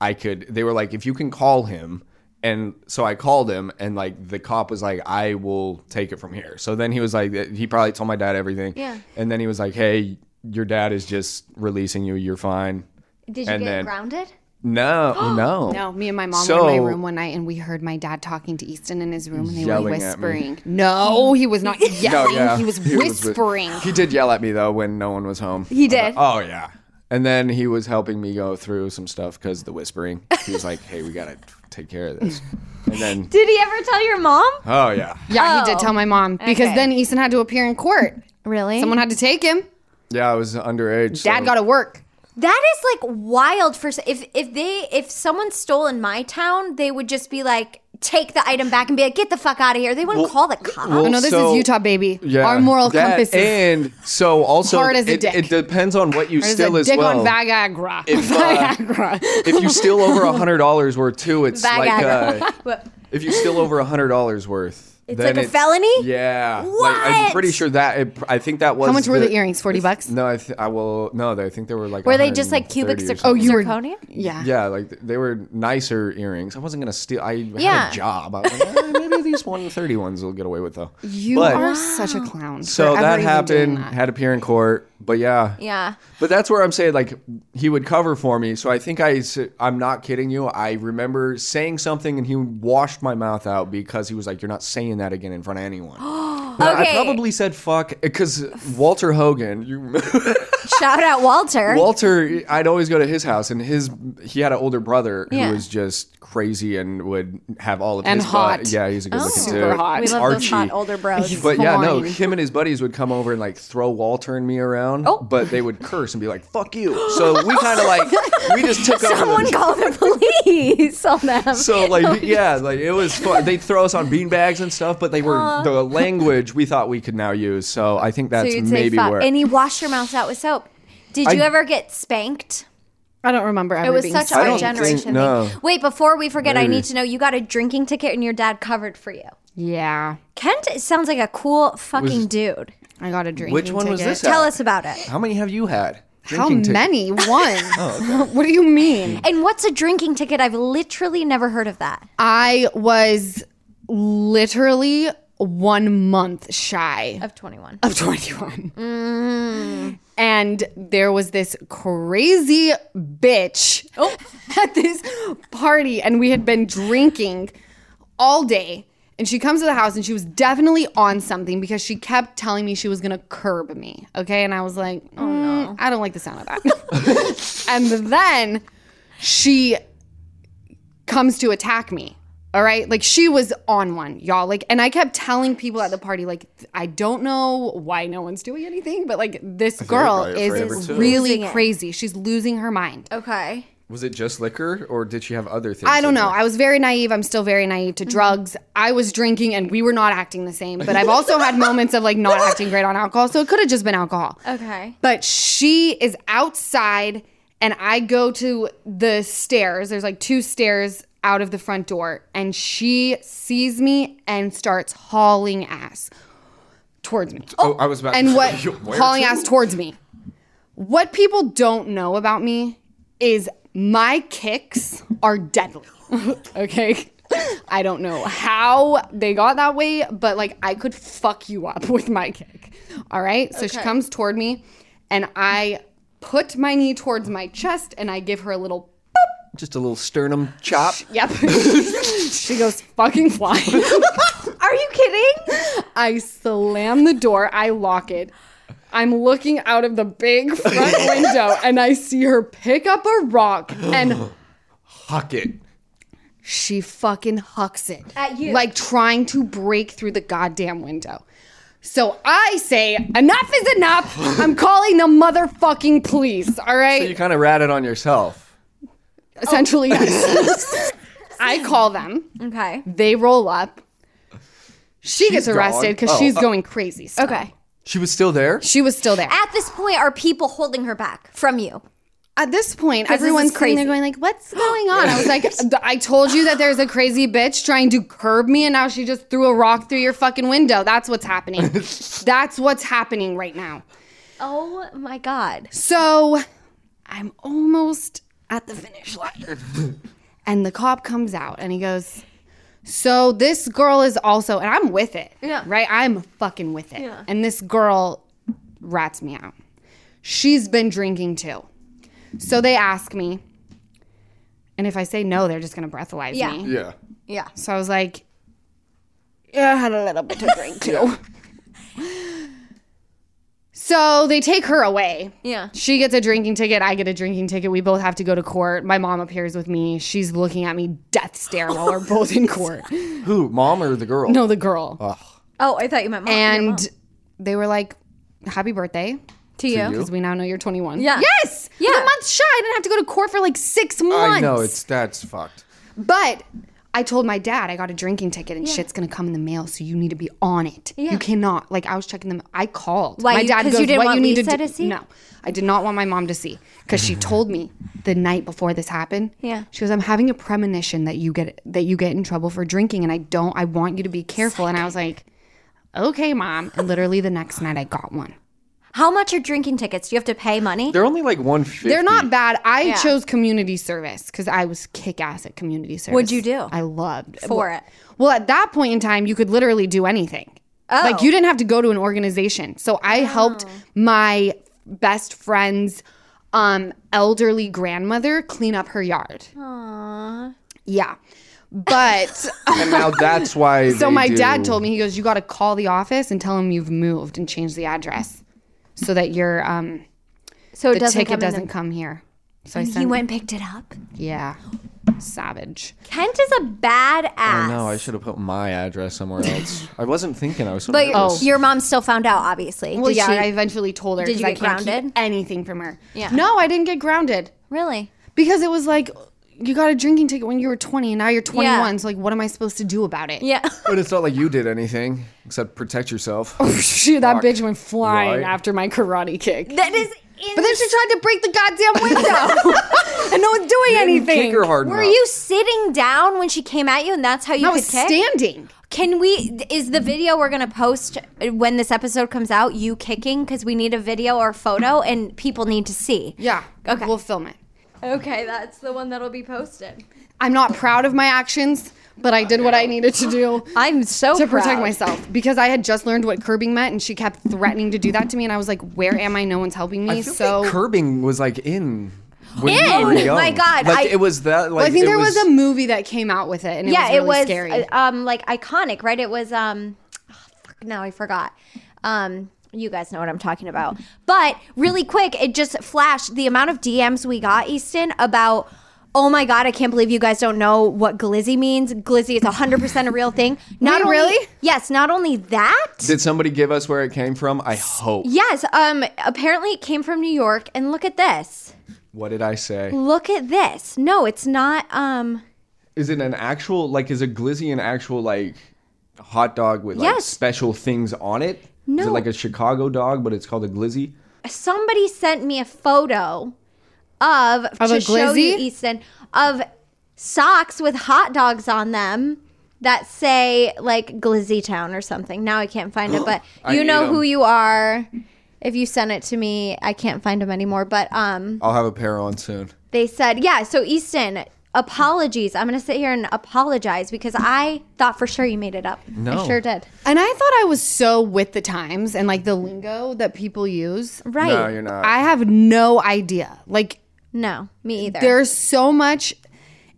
I could. They were like, if you can call him. And so I called him, and like the cop was like, "I will take it from here." So then he was like, he probably told my dad everything. Yeah. And then he was like, "Hey, your dad is just releasing you. You're fine." Did you and get then- grounded? No, no, No, me and my mom So- were in my room one night and we heard my dad talking to Easton in his room and they were whispering. No, he was not yelling. yeah. He was He was whispering. He did yell at me though when no one was home. He did. Oh yeah. And then he was helping me go through some stuff because the whispering. He was like, "Hey, we gotta take care of this." And then, Did he ever tell your mom? oh yeah, yeah, he did Oh. tell my mom because Okay. then Easton had to appear in court. Really? Someone had to take him. yeah, I was underage. Dad so- got to work. That is like wild for if if they if someone stole in my town, they would just be like, take the item back and be like, "Get the fuck out of here." They wouldn't call the cops. well, Oh no, this So- is Utah, baby. Yeah, Our moral that- compass is and so also hard as a it, dick. it depends on what you hard as steal a as dick well. on Viagra. If, uh, Viagra. if you steal over a hundred dollars worth too, it's like uh, if you steal over a hundred dollars worth. It's then like a felony? Yeah, like I'm pretty sure that. It, I think that was How much were the earrings? Forty bucks. No, I, th- I will. No, I think they were like. Were they just like cubic 130 zir- Oh, you were- zirconia? Yeah. Yeah, like they were nicer earrings. I wasn't gonna steal. I Yeah. had a job. I was like, eh, maybe these 130 ones will get away with though. You But- are such a clown. So that ever even doing happened. that. Had to appear in court. But yeah, Yeah. But that's where I'm saying like he would cover for me. So I think I I'm not kidding you. I remember saying something and he washed my mouth out because he was like, "You're not saying that again in front of anyone." But I probably said fuck because Walter Hogan. You Shout out Walter. Walter, I'd always go to his house, and his he had an older brother who Yeah. was just crazy and would have all of And his hot. butt. Yeah, he's a good oh. looking dude. Super dude. hot. we love Archie. those hot older bros. But yeah, no, Fine. him and his buddies would come over and like throw Walter and me around. Oh. But they would curse and be like, "Fuck you." So we kind of like we just took over. Someone the- call the police on them. so like yeah, like it was fun. They'd throw us on beanbags and stuff, but they were the language we thought we could now use. So I think that's you'd maybe fuck. where. And you wash your mouth out with soap. Did I- you ever get spanked? I don't remember ever It was being such I our generation think- no. thing. Wait, before we forget, I need to know you got a drinking ticket and your dad covered for you. Yeah, Kent sounds like a cool fucking Was- dude. I got a drink. Which one was this? Tell us about it. Oh, Oh, How many have you had? How Drinking tic- many? One. Oh, what do you mean? And what's a drinking ticket? I've literally never heard of that. I was literally one month shy Of 21. of 21. Mm. And there was this crazy bitch oh. at this party, and we had been drinking all day. And she comes to the house and she was definitely on something because she kept telling me she was gonna curb me. Okay. And I was like, oh mm, no, I don't like the sound of that. and then she comes to attack me. All right. Like she was on one, y'all. Like, and I kept telling people at the party, like, I don't know why no one's doing anything, but like this girl probably afraid of her is really Losing crazy. She's losing her mind. Okay. Was it just liquor, or did she have other things? I don't know. there? I was very naive. I'm still very naive to mm-hmm. drugs. I was drinking and we were not acting the same. But I've also had moments of like not acting great on alcohol. So it could have just been alcohol. Okay. But she is outside and I go to the stairs. There's like two stairs out of the front door. And she sees me and starts hauling ass towards me. Oh, I was about. And to what say, where hauling to? ass towards me. What people don't know about me is my kicks are deadly. okay. I don't know how they got that way, but like I could fuck you up with my kick. All right. So she comes toward me and I put my knee towards my chest and I give her a little Just a little sternum chop. yep. she goes fucking flying. Are you kidding? I slam the door, I lock it. I'm looking out of the big front window and I see her pick up a rock and Huck it. she fucking hucks it. At you. Like trying to break through the goddamn window. So I say, enough is enough. I'm calling the motherfucking police, all right? So you kind of ratted on yourself. Essentially, oh. yes. I call them. Okay. They roll up. She gets arrested because Oh, she's going crazy. still. Okay. She was still there. She was still there. At this point, are people holding her back from you? At this point, this is everyone's sitting there crazy. going like, "What's going on?" I was like, "I told you that there's a crazy bitch trying to curb me, and now she just threw a rock through your fucking window. That's what's happening. That's what's happening right now." Oh my God. So I'm almost at the finish line. and the cop comes out and he goes, So this girl is also, and I'm with it. Yeah. Right? I'm fucking with it. Yeah. And this girl rats me out. She's been drinking too. So they ask me. And if I say no, they're just going to breathalyze Yeah. me. Yeah. Yeah. So I was like, Yeah, I had a little bit to drink too. So they take her away. Yeah. She gets a drinking ticket. I get a drinking ticket. We both have to go to court. My mom appears with me. She's looking at me death stare while we're both in court. Who, mom or the girl? No, the girl. Oh, I thought you meant mom. Your mom. and they were like, "Happy birthday." to you. Because we now know you're 21. Yeah. Yes. Yeah. Yeah. A month shy. I didn't have to go to court for like six months. I know it's that's fucked. But I told my dad I got a drinking ticket and shit's gonna come in the mail, so you need to be on it. Yeah. You cannot like I was checking them. I called. Why, my dad goes, you didn't "What want you need Lisa to, do?" to see? No, I did not want my mom to see because she told me the night before this happened. Yeah. she goes, "I'm having a premonition that you get that you get in trouble for drinking, and I don't. I want you to be careful." And I was like, "Okay, mom." And literally the next night, I got one. How much are drinking tickets? Do you have to pay money? They're only like one fifty. They're not bad. I Yeah. chose community service because I was kick ass at community service. What'd you do? I loved it. For well, it? Well, at that point in time, you could literally do anything. Like Oh. you didn't have to go to an organization. So I helped my best friend's um, elderly grandmother clean up her yard. Aww. Yeah. But and now that's why. so they my do- dad told me he goes, "You got to call the office and tell them you've moved and change the address, so that your um So it the doesn't ticket come in doesn't the- come here." So I He sent. went and picked it up. yeah, savage. Kent is a bad ass. I know. I should have put my address somewhere else. I wasn't thinking. I was. So But nervous. your mom still found out, obviously. Well, Did yeah, she- I eventually told her Did because you I get can't grounded? keep anything from her. Yeah. No, I didn't get grounded really? because it was like you got a drinking ticket when you were 20 and now you're 21. Yeah. So like, what am I supposed to do about it? Yeah. But it's not like you did anything except protect yourself. Oh shoot, that Fuck. bitch went flying Right. after my karate kick. that is. But then she tried to break the goddamn window, and no one's doing anything. Kick her hard Were enough. you sitting down when she came at you, and that's how you I could was kick? standing. Can we? Is the video we're gonna post uh, when this episode comes out you kicking? Because we need a video or photo, and people need to see. Yeah. Okay. We'll film it. Okay, that's the one that'll be posted. I'm not proud of my actions, but I did what I needed to do. I'm so to protect proud. myself because I had just learned what curbing meant, and she kept threatening to do that to me, and I was like, "Where am I? No one's helping me." I feel so like curbing was like in. When we In? were young. My God, Like I- it was that. Like Well, I think it there was, a movie that came out with it, and it yeah, was really it was scary. uh, um like iconic, right? It was um oh, fuck, now I forgot. Um you guys know what I'm talking about. But really quick, it just flashed the amount of DMs we got, Easton, about Oh my God! I can't believe you guys don't know what glizzy means. Glizzy is 100% a real thing. Not Wait, only, really? Yes. Not only that. Did somebody give us where it came from? I hope. yes. Um. Apparently, it came from New York. And look at this. What did I say? Look at this. No, it's not. Um. Is it an actual like? Is a glizzy an actual like hot dog with like special things on it? Is it like a Chicago dog, but it's called a glizzy? somebody sent me a photo of, Of to a show you glizzy? Easton of socks with hot dogs on them that say like Glizzy Town or something. Now I can't find it, but you know who you are. If you sent it to me, I can't find them anymore. But um, I'll have a pair on soon. they said yeah. So Easton, apologies. I'm gonna sit here and apologize because I thought for sure you made it up. No. I sure did. and I thought I was so with the times and like the lingo that people use. Right? No, you're not. I have no idea. Like, no, me either. there's so much.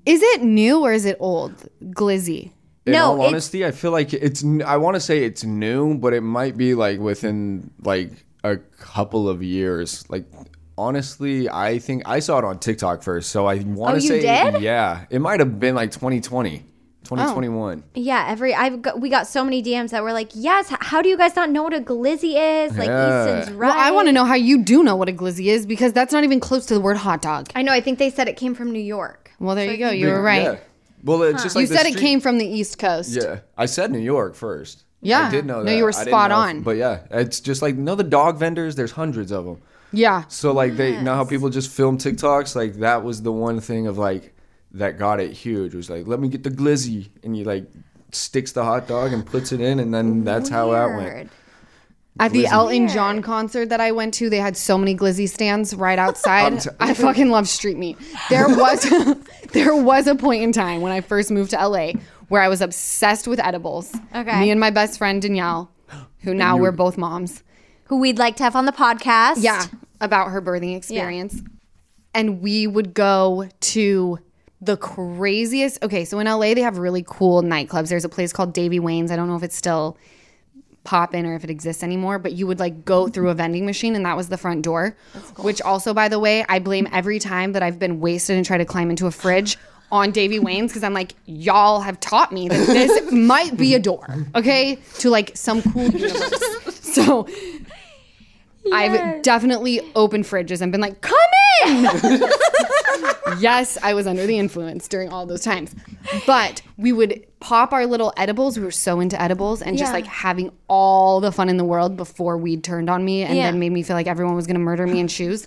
Is it new or is it old? Glizzy. In No, all honesty, I feel like it's. I want to say it's new, but it might be like within like a couple of years. Like honestly, I think I saw it on TikTok first, so I want Oh, to you say did? yeah. It might have been like 2020, 2021. Yeah, every I've got we got so many DMs that were like, "Yes, how do you guys not know what a glizzy is?" Like Yeah. Easton's right. Well, I want to know how you do know what a glizzy is because that's not even close to the word hot dog. I know. I think they said it came from New York. Well, there you go. You were right. Yeah. Well, it's just like you the said it came from the East Coast. Yeah, I said New York first. Yeah. I did know No, that. you were spot know if- on. But yeah, it's just like no, the dog vendors. There's hundreds of them. Yeah. So like they know how people just film TikToks. Like that was the one thing of like that got it huge. Was like let me get the glizzy, and you like sticks the hot dog and puts it in, and then that's how that went. Weird. At the Glizzy. Elton John concert that I went to, they had so many glizzy stands right outside. t- I fucking love street meat. There was there was a point in time when I first moved to LA where I was obsessed with edibles. Okay. Me and my best friend Danielle, who now we're both moms. Who we'd like to have on the podcast? Yeah, about her birthing experience. And we would go to the craziest. Okay, so in LA they have really cool nightclubs. There's a place called Davey Wayne's. I don't know if it's still poppin' or if it exists anymore, but you would like go through a vending machine and that was the front door. Which also by the way, I blame every time that I've been wasted and tried to climb into a fridge on Davey Wayne's because I'm like, y'all have taught me that this might be a door, okay, to like some cool universe. So I've definitely opened fridges and been like, come in. yes, I was under the influence during all those times. But we would pop our little edibles. We were so into edibles and just Yeah. like having all the fun in the world before weed turned on me and Yeah. then made me feel like everyone was going to murder me in shoes.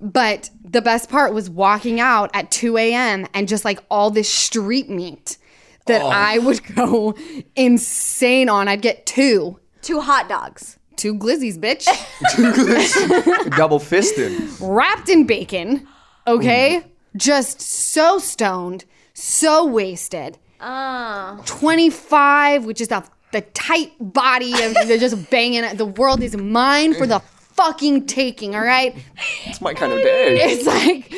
But the best part was walking out at 2 a.m. and just like all this street meat that oh. I would go insane on. I'd get two, Two hot dogs. Two glizzies, bitch. Two glizzies. Double fisted. wrapped in bacon. Okay, just so stoned, so wasted. Ah. Oh. Twenty five, which is the the tight body of they're just banging. it. The world is mine for the fucking taking. All right, It's my kind of day. it's like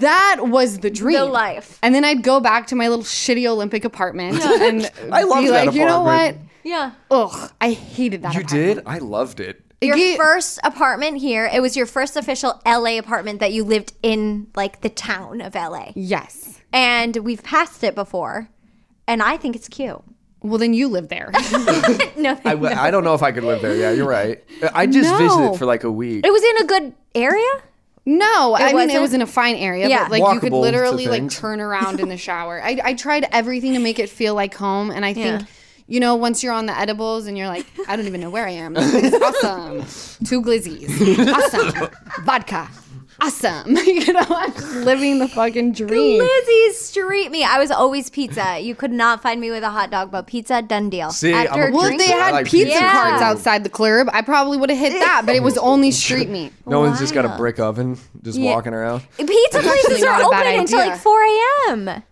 that was the dream, The life. And then I'd go back to my little shitty Olympic apartment and I loved be that like, you know what? Apartment. Yeah. Ugh, I hated that. You apartment. did? I loved it. It Your gave- first apartment here, it was your first official LA apartment that you lived in like the town of LA. yes. And we've passed it before. And I think it's cute. Well, then you live there. No, I, w- I don't know if I could live there. Yeah, you're right. I just No. visited for like a week. it was in a good area. No, I mean it wasn't? was in a fine area, Yeah. but like you could Walkable to literally like things. turn around in the shower. I, I tried everything to make it feel like home, and I think Yeah. You know once you're on the edibles and you're like, I don't even know where I am. This is awesome. Two glizzies, awesome. Vodka, awesome. you know, I'm just living the fucking dream. Lizzie's street me. I was always pizza. You could not find me with a hot dog, but pizza done deal. See, I'm a- Well, if they had like pizza pizza. carts outside the club, I probably would have hit that, but it was only street meat. no one's just got a brick oven, just walking around. pizza places are open until idea. like 4 a.m.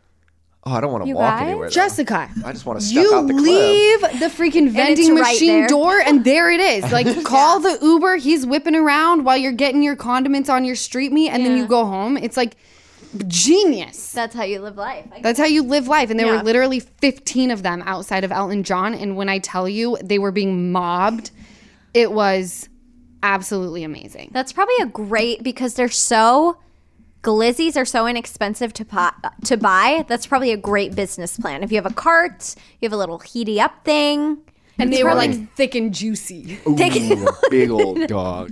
Oh, I don't want to You walk guys? anywhere. though. Jessica, I just want to step you out the club. leave the freaking vending right machine there. door and there it is like call the uber he's whipping around while you're getting your condiments on your street meat and then Yeah. you go home it's like genius That's how you live life. I- that's how you live life and there Yeah. were literally 15 of them outside of elton john and when i tell you they were being mobbed it was absolutely amazing That's probably a great because they're so glizzies are so inexpensive to po- to buy. That's probably a great business plan. If you have a cart, you have a little heaty up thing. and they were like thick and juicy Ooh, a big old dog.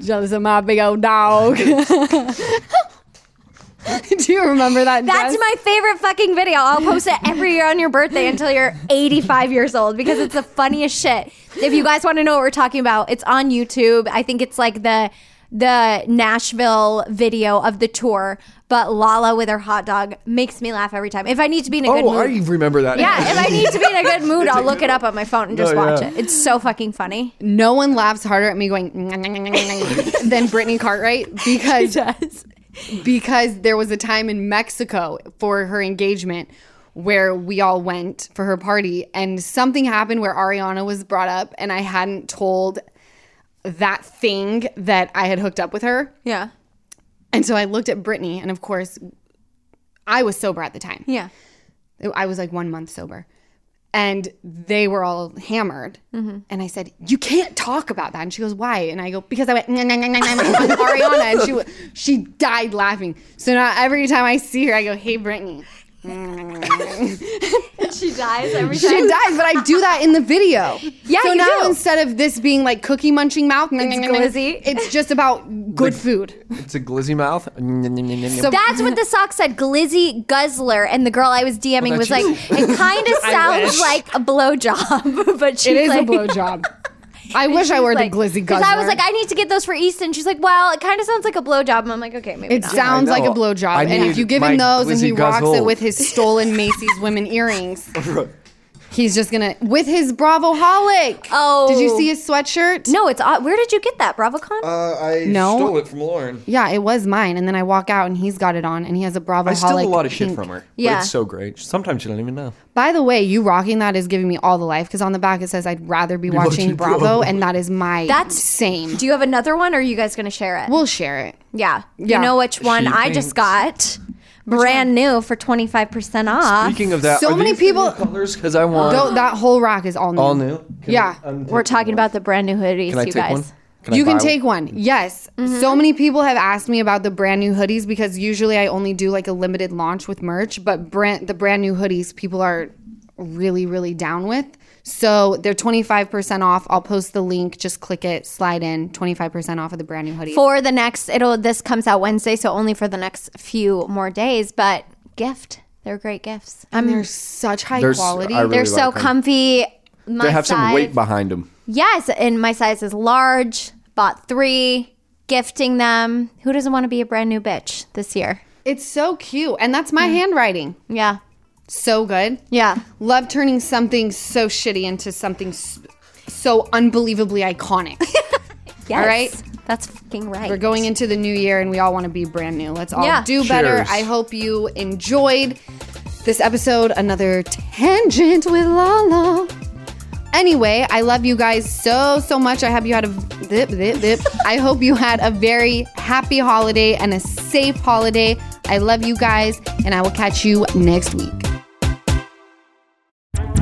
jealous of my big old dog do you remember that That's Jess? my favorite fucking video. I'll post it every year on your birthday until you're 85 years old because it's the funniest shit. If you guys want to know what we're talking about, it's on YouTube. I think it's like the the Nashville video of the tour, but Lala with her hot dog makes me laugh every time. If I need to be in a good Oh, mood. I remember that. yeah, if I need to be in a good mood, I'll look it up on my phone and just oh, No, watch yeah. it. It's so fucking funny. no one laughs harder at me going than Brittany Cartwright because because there was a time in Mexico for her engagement where we all went for her party and something happened where Ariana was brought up and I hadn't told that thing that I had hooked up with her. Yeah. And so I looked at Brittany and of course I was sober at the time. Yeah. I was like one month sober. And they were all hammered. Mm-hmm. And I said, You can't talk about that. And she goes, Why? And I go, Because I went, "Nah, nah, nah, nah, nah," with Ariana. And she, she died laughing. So now every time I see her, I go, Hey, Brittany. Mm. She dies every time. She dies, but I do that in the video. Yeah, So you now do. instead of this being like cookie munching mouth, it's glizzy. It's just about good food. It's a glizzy mouth. So That's what the sock said. Glizzy Guzzler, and the girl I was DMing was that's like, it kind of sounds like a blowjob, but she it is like, a blowjob. I wish I were like, the glizzy Because. I was like, I need to get those for Easton. She's like, well, it kind of sounds like a blowjob. And I'm like, okay, maybe It not. sounds like a know. blowjob. And if you give him those and he glizzy rocks it with his stolen Macy's women earrings, he's just gonna with his Bravo holic. Oh. did you see his sweatshirt? no, it's odd. Where did you get that, BravoCon? Uh, I No. stole it from Lauren. Yeah, it was mine. And then I walk out and he's got it on, and he has a Bravo holic. I stole a lot of shit pink. from her. Yeah. But it's so great. Sometimes she don't even know. By the way, you rocking that is giving me all the life because on the back it says I'd rather be watching watching Bravo, Bravo. and that is my That's- same. Do you have another one, or are you guys going to share it? we'll share it. yeah. Yeah. You know which one She I just got? Brand new for 25% off. Speaking of that, So are many these the new people- colors because I want Go, that whole rack is all new. all new. Can Yeah. I untake We're talking one? about the brand new hoodies, Can I you take guys. one? Can I you can buy take one. Yes. Mm-hmm. So many people have asked me about the brand new hoodies because usually I only do like a limited launch with merch, but brand the brand new hoodies people are really, really down with. So they're 25% off. I'll post the link. Just click it, slide in, 25% off of the brand new hoodie. For the next, it'll this comes out Wednesday, so only for the next few more days. But gift, they're great gifts. I mean, they're such high There's- quality. I really they're so like 'em. comfy. My They have some size- weight behind them. Yes, and my size is large. Bought three, gifting them. Who doesn't want to be a brand new bitch this year? it's so cute. And that's my mm. handwriting. Yeah, So good. yeah. Love turning something so shitty into something so unbelievably iconic. Yes, right. That's fucking right. We're going into the new year and we all want to be brand new. Let's all Yeah. do better. Cheers. I hope you enjoyed this episode. Another tangent with Lala. Anyway, I love you guys so, so much. I hope you had a zip, zip, zip. I hope you had a very happy holiday and a safe holiday. I love you guys, and I will catch you next week.